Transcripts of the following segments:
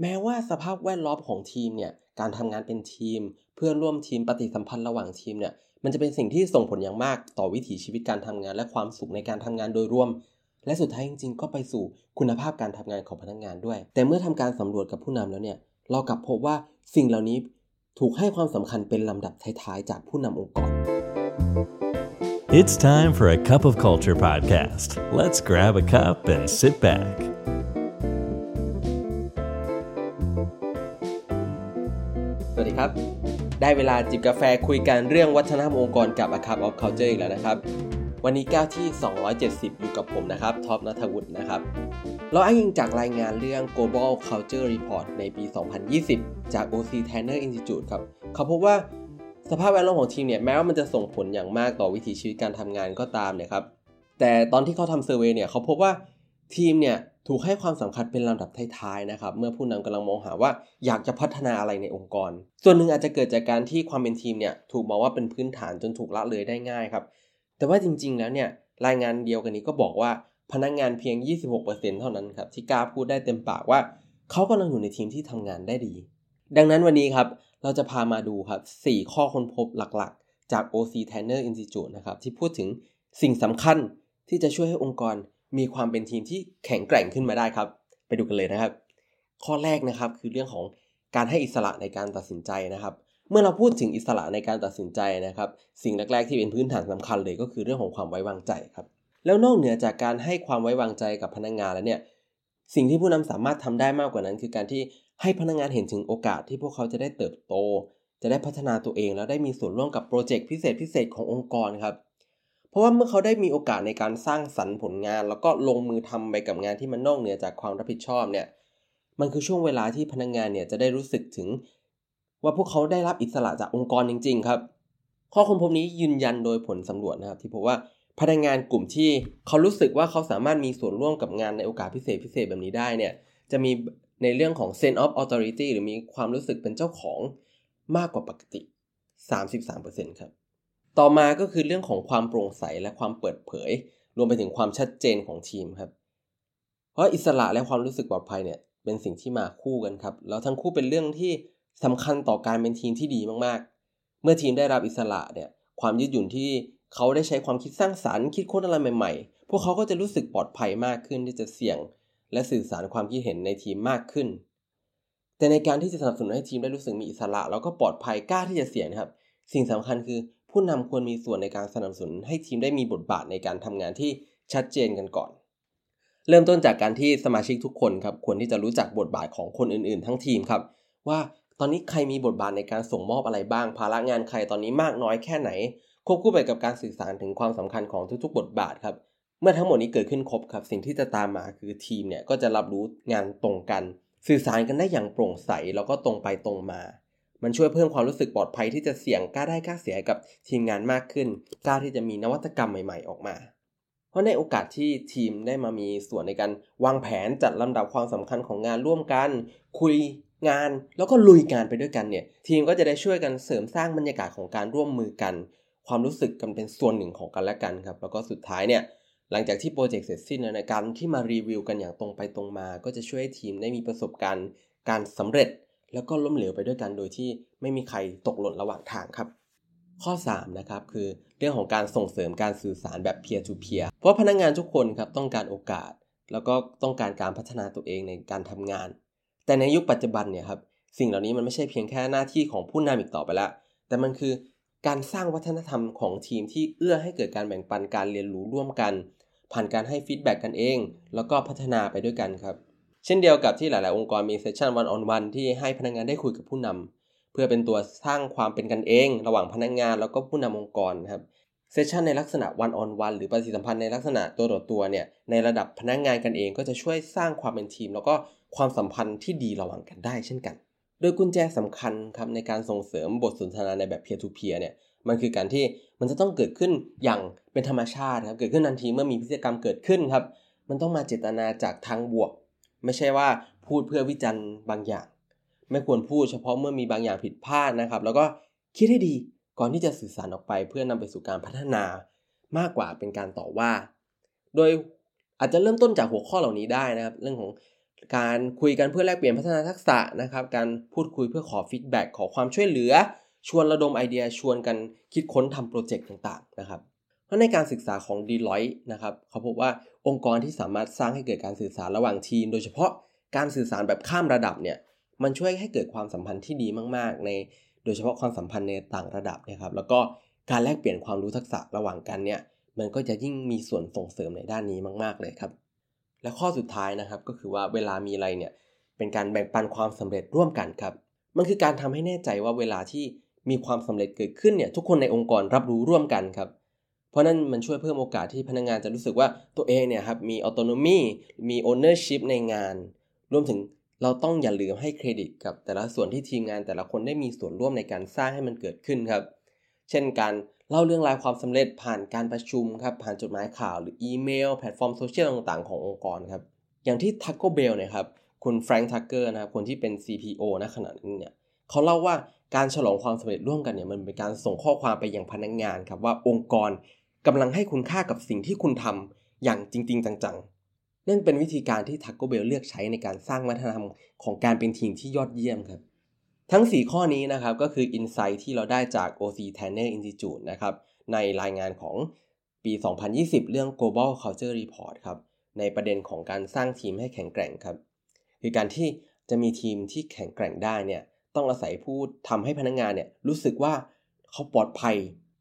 แม้ว่าสภาพแวดล้อมของทีมเนี่ย การทำงานเป็นทีม เพื่อนร่วมทีมปฏิสัมพันธ์ระหว่างทีมเนี่ย มันจะเป็นสิ่งที่ส่งผลอย่างมากต่อวิถีชีวิตการทำงาน และความสุขในการทำงานโดยรวม และสุดท้ายจริงๆ ก็ไปสู่คุณภาพการทำงานของพนักงานด้วย แต่เมื่อทำการสำรวจกับผู้นำแล้วเนี่ย เรากลับพบว่าสิ่งเหล่านี้ถูกให้ความสำคัญเป็นลำดับท้ายๆ จากผู้นำองค์กร It's time for a cup of culture podcast. Let's grab a cup and sit back. ครับ ได้เวลาจิบกาแฟคุยกันเรื่องวัฒนธรรมองค์กรกับ A Cup of Culture อีกแล้วนะครับ วันนี้ก้าวที่ 270 อยู่กับผมนะครับท็อปนัทวุฒินะครับ เราอ้างอิงจากรายงานเรื่อง Global Culture Report ในปี 2020 จาก OC Tanner Institute ครับ เขาพบว่าสภาพแวดล้อมของทีมเนี่ยแม้ว่ามันจะส่งผลอย่างมากต่อวิถีชีวิตการทำงานก็ตามเนี่ยครับแต่ตอนที่เขาทำเซอร์เวยเนี่ยเขาพบว่าทีมเนี่ย ถูกให้ความสำคัญเป็นลำดับท้ายๆนะครับเมื่อผู้นำกำลังมองหาว่าอยากจะพัฒนาอะไรในองค์กร ส่วนหนึ่งอาจจะเกิดจากการที่ความเป็นทีมเนี่ยถูกมองว่าเป็นพื้นฐานจนถูกละเลยได้ง่ายครับ แต่ว่าจริงๆแล้วเนี่ยรายงานเดียวกันนี้ก็บอกว่าพนักงงานเพียง 26%เท่านั้นครับที่กล้าพูดได้เต็มปากว่าเขากำลังอยู่ในทีมที่ทำงานได้ดี ดังนั้นวันนี้ครับเราจะพามาดูครับ 4 ข้อค้นพบหลักๆ จาก OC Tanner Institute นะครับที่พูดถึงสิ่งสำคัญที่จะช่วยให้องค์กร มีความเป็นทีมที่แข็งแกร่งขึ้นมาได้ครับ ไปดูกันเลยนะครับ ข้อแรกนะครับคือเรื่องของการให้อิสระในการตัดสินใจนะครับ เมื่อเราพูดถึงอิสระในการตัดสินใจนะครับ สิ่งแรกๆที่เป็นพื้นฐานสำคัญเลยก็คือเรื่องของความไว้วางใจครับ แล้วนอกเหนือจากการให้ความไว้วางใจกับพนักงงานแล้วเนี่ยสิ่งที่ผู้นำสามารถทำได้มากกว่านั้น คือการที่ให้พนักงงานเห็นถึงโอกาสที่พวกเขาจะได้เติบโต จะได้พัฒนาตัวเอง แล้วได้มีส่วนร่วมกับโปรเจกต์พิเศษพิเศษขององค์กรครับ ราะว่าเมื่อเขาได้มีโอกาสในการสร้างสรรค์ผลงาน แล้วก็ลงมือทำไปกับงานที่มันนอกเหนือจากความรับผิดชอบเนี่ยมันคือช่วงเวลาที่พนักงงานเนี่ยจะได้รู้สึกถึง ว่าพวกเขาได้รับอิสระจากองค์กรจริง ๆ ครับ ข้อค้นพบนี้ยืนยันโดยผลสำรวจนะครับ ที่พบว่าพนักงงานกลุ่มที่เขารู้สึกว่าเขาสามารถมีส่วนร่วมกับงานในโอกาสพิเศษพิเศษแบบนี้ได้เนี่ยจะมีในเรื่องของ sense of authority หรือมีความรู้สึกเป็นเจ้าของมากกว่าปกติ 33%ครับ ต่อมาก็คือเรื่องของความโปร่งใสและความเปิดเผย รวมไปถึงความชัดเจนของทีมครับ เพราะอิสระและความรู้สึกปลอดภัยเนี่ยเป็นสิ่งที่มาคู่กันครับแล้วทั้งคู่เป็นเรื่องที่สำคัญต่อการเป็นทีมที่ดีมากๆ เมื่อทีมได้รับอิสระเนี่ยความยืดหยุ่นที่เขาได้ใช้ความคิดสร้างสารรค์คิดค้นอะไรใหม่ๆ พวกเขาก็จะรู้สึกปลอดภัยมากขึ้นที่จะเสี่ยง และสื่อสารความคิดเห็นในทีมมากขึ้น แต่ในการที่จะสนับสนุนให้ทีมได้รู้สึกมีอิสระ แล้วก็ปลอดภัยกล้าที่จะเสี่ยงนะครับ สิ่งสำคัญคือ ผู้นำควรมีส่วนในการสนับสนุนให้ทีมได้มีบทบาทในการทำงานที่ชัดเจนกันก่อน เริ่มต้นจากการที่สมาชิกทุกคนครับควรที่จะรู้จักบทบาทของคนอื่นๆ ทั้งทีมครับ ว่าตอนนี้ใครมีบทบาทในการส่งมอบอะไรบ้าง ภาระงานใครตอนนี้มากน้อยแค่ไหน ควบคู่ไปกับการสื่อสารถึงความสำคัญของทุกๆ บทบาทครับ เมื่อทั้งหมดนี้เกิดขึ้นครบครับ สิ่งที่จะตามมาคือทีมเนี่ยก็จะรับรู้งานตรงกัน สื่อสารกันได้อย่างโปร่งใสแล้วก็ตรงไปตรงมา มันช่วยเพิ่มความรู้สึกปลอดภัยที่จะเสี่ยงกล้าได้กล้าเสียกับทีมงานมากขึ้น กล้าที่จะมีนวัตกรรมใหม่ๆออกมา เพราะในโอกาสที่ทีมได้มามีส่วนในการวางแผนจัดลำดับความสำคัญของงานร่วมกัน คุยงานแล้วก็ลุยงานไปด้วยกันเนี่ย ทีมก็จะได้ช่วยกันเสริมสร้างบรรยากาศของการร่วมมือกัน ความรู้สึกกันเป็นส่วนหนึ่งของกันและกันครับ แล้วก็สุดท้ายเนี่ยหลังจากที่โปรเจกต์เสร็จสิ้นในการที่มารีวิวกันอย่างตรงไปตรงมา ก็จะช่วยให้ทีมได้มีประสบการณ์ การสำเร็จ แล้วก็ล้มเหลวไปด้วยกันโดยที่ไม่มีใครตกหล่นระหว่างทางครับ ข้อ3นะครับคือเรื่องของการส่งเสริมการสื่อสารแบบ peer to peer เพราะพนักงงานทุกคนครับต้องการโอกาส แล้วก็ต้องการการพัฒนาตัวเองในการทำงาน แต่ในยุคปัจจุบันเนี่ยครับสิ่งเหล่านี้มันไม่ใช่เพียงแค่หน้าที่ของผู้นำอีกต่อไปแล้วแต่มันคือการสร้างวัฒนธรรมของทีมที่เอื้อให้เกิดการแบ่งปันการเรียนรู้ร่วมกัน ผ่านการให้ feedback กันเอง แล้วก็พัฒนาไปด้วยกันครับ เช่นเดียวกับที่หลาย ๆ องค์กรมี session one on one ที่ให้พนักงานได้คุยกับผู้นำเพื่อเป็นตัวสร้างความเป็นกันเอง ระหว่างพนักงานแล้วก็ผู้นำองค์กรครับ session ในลักษณะ one on one หรือปฏิสัมพันธ์ในลักษณะตัวต่อตัวเนี่ยในระดับพนักงานกันเองก็จะช่วยสร้างความเป็นทีม แล้วก็ความสัมพันธ์ที่ดีระหว่างกันได้เช่นกัน โดยกุญแจสำคัญครับในการส่งเสริมบทสนทนาในแบบเพียร์ทูเพียร์เนี่ยมันคือการที่มันจะต้องเกิดขึ้นอย่างเป็นธรรมชาติครับเกิดขึ้นทันทีเมื่อมีพฤติกรรมเกิดขึ้นครับมันต้องมาเจตนาจากทางบวก ไม่ใช่ว่าพูดเพื่อวิจารณ์บางอย่าง ไม่ควรพูดเฉพาะเมื่อมีบางอย่างผิดพลาดนะครับ แล้วก็คิดให้ดีก่อนที่จะสื่อสารออกไปเพื่อนำไปสู่การพัฒนามากกว่าเป็นการต่อว่า โดยอาจจะเริ่มต้นจากหัวข้อเหล่านี้ได้นะครับ เรื่องของการคุยกันเพื่อแลกเปลี่ยนพัฒนาทักษะนะครับ การพูดคุยเพื่อขอ feedback ขอความช่วยเหลือ ชวนระดมไอเดียชวนกันคิดค้นทำโปรเจกต์ต่างๆนะครับ เพราะในการศึกษาของ d e l o i t นะครับเขาพบว่า องค์กรที่สามารถสร้างให้เกิดการสื่อสารระหว่างทีม โดยเฉพาะการสื่อสารแบบข้ามระดับเนี่ยมันช่วยให้เกิดความสัมพันธ์ที่ดีมาก ๆ ในโดยเฉพาะความสัมพันธ์ในต่างระดับนะครับ แล้วก็การแลกเปลี่ยนความรู้ทักษะระหว่างกันเนี่ยมันก็จะยิ่งมีส่วนส่งเสริมในด้านนี้มาก ๆ เลยครับ และข้อสุดท้ายนะครับก็คือว่าเวลามีอะไรเนี่ยเป็นการแบ่งปันความสำเร็จร่วมกันครับ มันคือการทำให้แน่ใจว่าเวลาที่มีความสำเร็จเกิดขึ้นเนี่ยทุกคนในองค์กรรับรู้ร่วมกันครับ ราะนั้นมันช่วยเพิ่มโอกาสที่พนักงานจะรู้สึกว่าตัวเองเนี่ยครับมีออโตโนมีมี ownership ในงาน รวมถึงเราต้องอย่าลืมให้เครดิตกับแต่ละส่วนที่ทีมงานแต่ละคนได้มีส่วนร่วมในการสร้างให้มันเกิดขึ้นครับ เช่นการเล่าเรื่องราวความสำเร็จผ่านการประชุมครับผ่านจดหมายข่าวหรืออีเมล แพลตฟอร์มโซเชียลต่างๆขององค์กรครับอย่างที่ Taco Bell เนี่ยครับคุณแฟรงค์ทักเกอร์นะครับคนที่เป็น CPO ณขณะนั้นเนี่ยเขาเล่าว่าการฉลองความสำเร็จร่วมกันเนี่ยมันเป็นการส่งข้อความไปยังพนักงานครับว่าองค์กร กำลังให้คุณค่ากับสิ่งที่คุณทำอย่างจริง ๆ จังๆ นั่นเป็นวิธีการที่ Taco Bell เลือกใช้ในการสร้างวัฒนธรรมของการเป็นทีมที่ยอดเยี่ยมครับ ทั้ง 4 ข้อนี้นะครับก็คือ Insight ที่เราได้จาก OC Tanner Institute นะครับในรายงานของปี 2020 เรื่อง Global Culture Report ครับในประเด็นของการสร้างทีมให้แข็งแกร่งครับ คือการที่จะมีทีมที่แข็งแกร่งได้เนี่ยต้องอาศัยผู้ทำให้พนักงงานเนี่ยรู้สึกว่าเขาปลอดภัย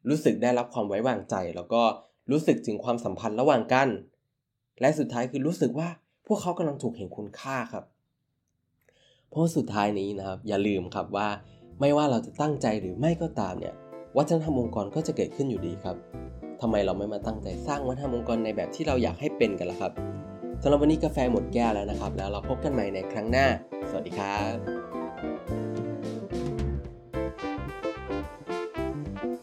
รู้สึกได้รับความไว้วางใจ แล้วก็รู้สึกถึงความสัมพันธ์ระหว่างกัน และสุดท้ายคือรู้สึกว่าพวกเขากำลังถูกเห็นคุณค่าครับ เพราะสุดท้ายนี้นะครับ อย่าลืมครับว่า ไม่ว่าเราจะตั้งใจหรือไม่ก็ตามเนี่ยวัฒนธรรมองค์กรก็จะเกิดขึ้นอยู่ดีครับทำไมเราไม่มาตั้งใจสร้างวัฒนธรรมองค์กรในแบบที่เราอยากให้เป็นกันล่ะครับสำหรับวันนี้กาแฟหมดแก้วแล้วนะครับ แล้วเราพบกันใหม่ในครั้งหน้า สวัสดีครับ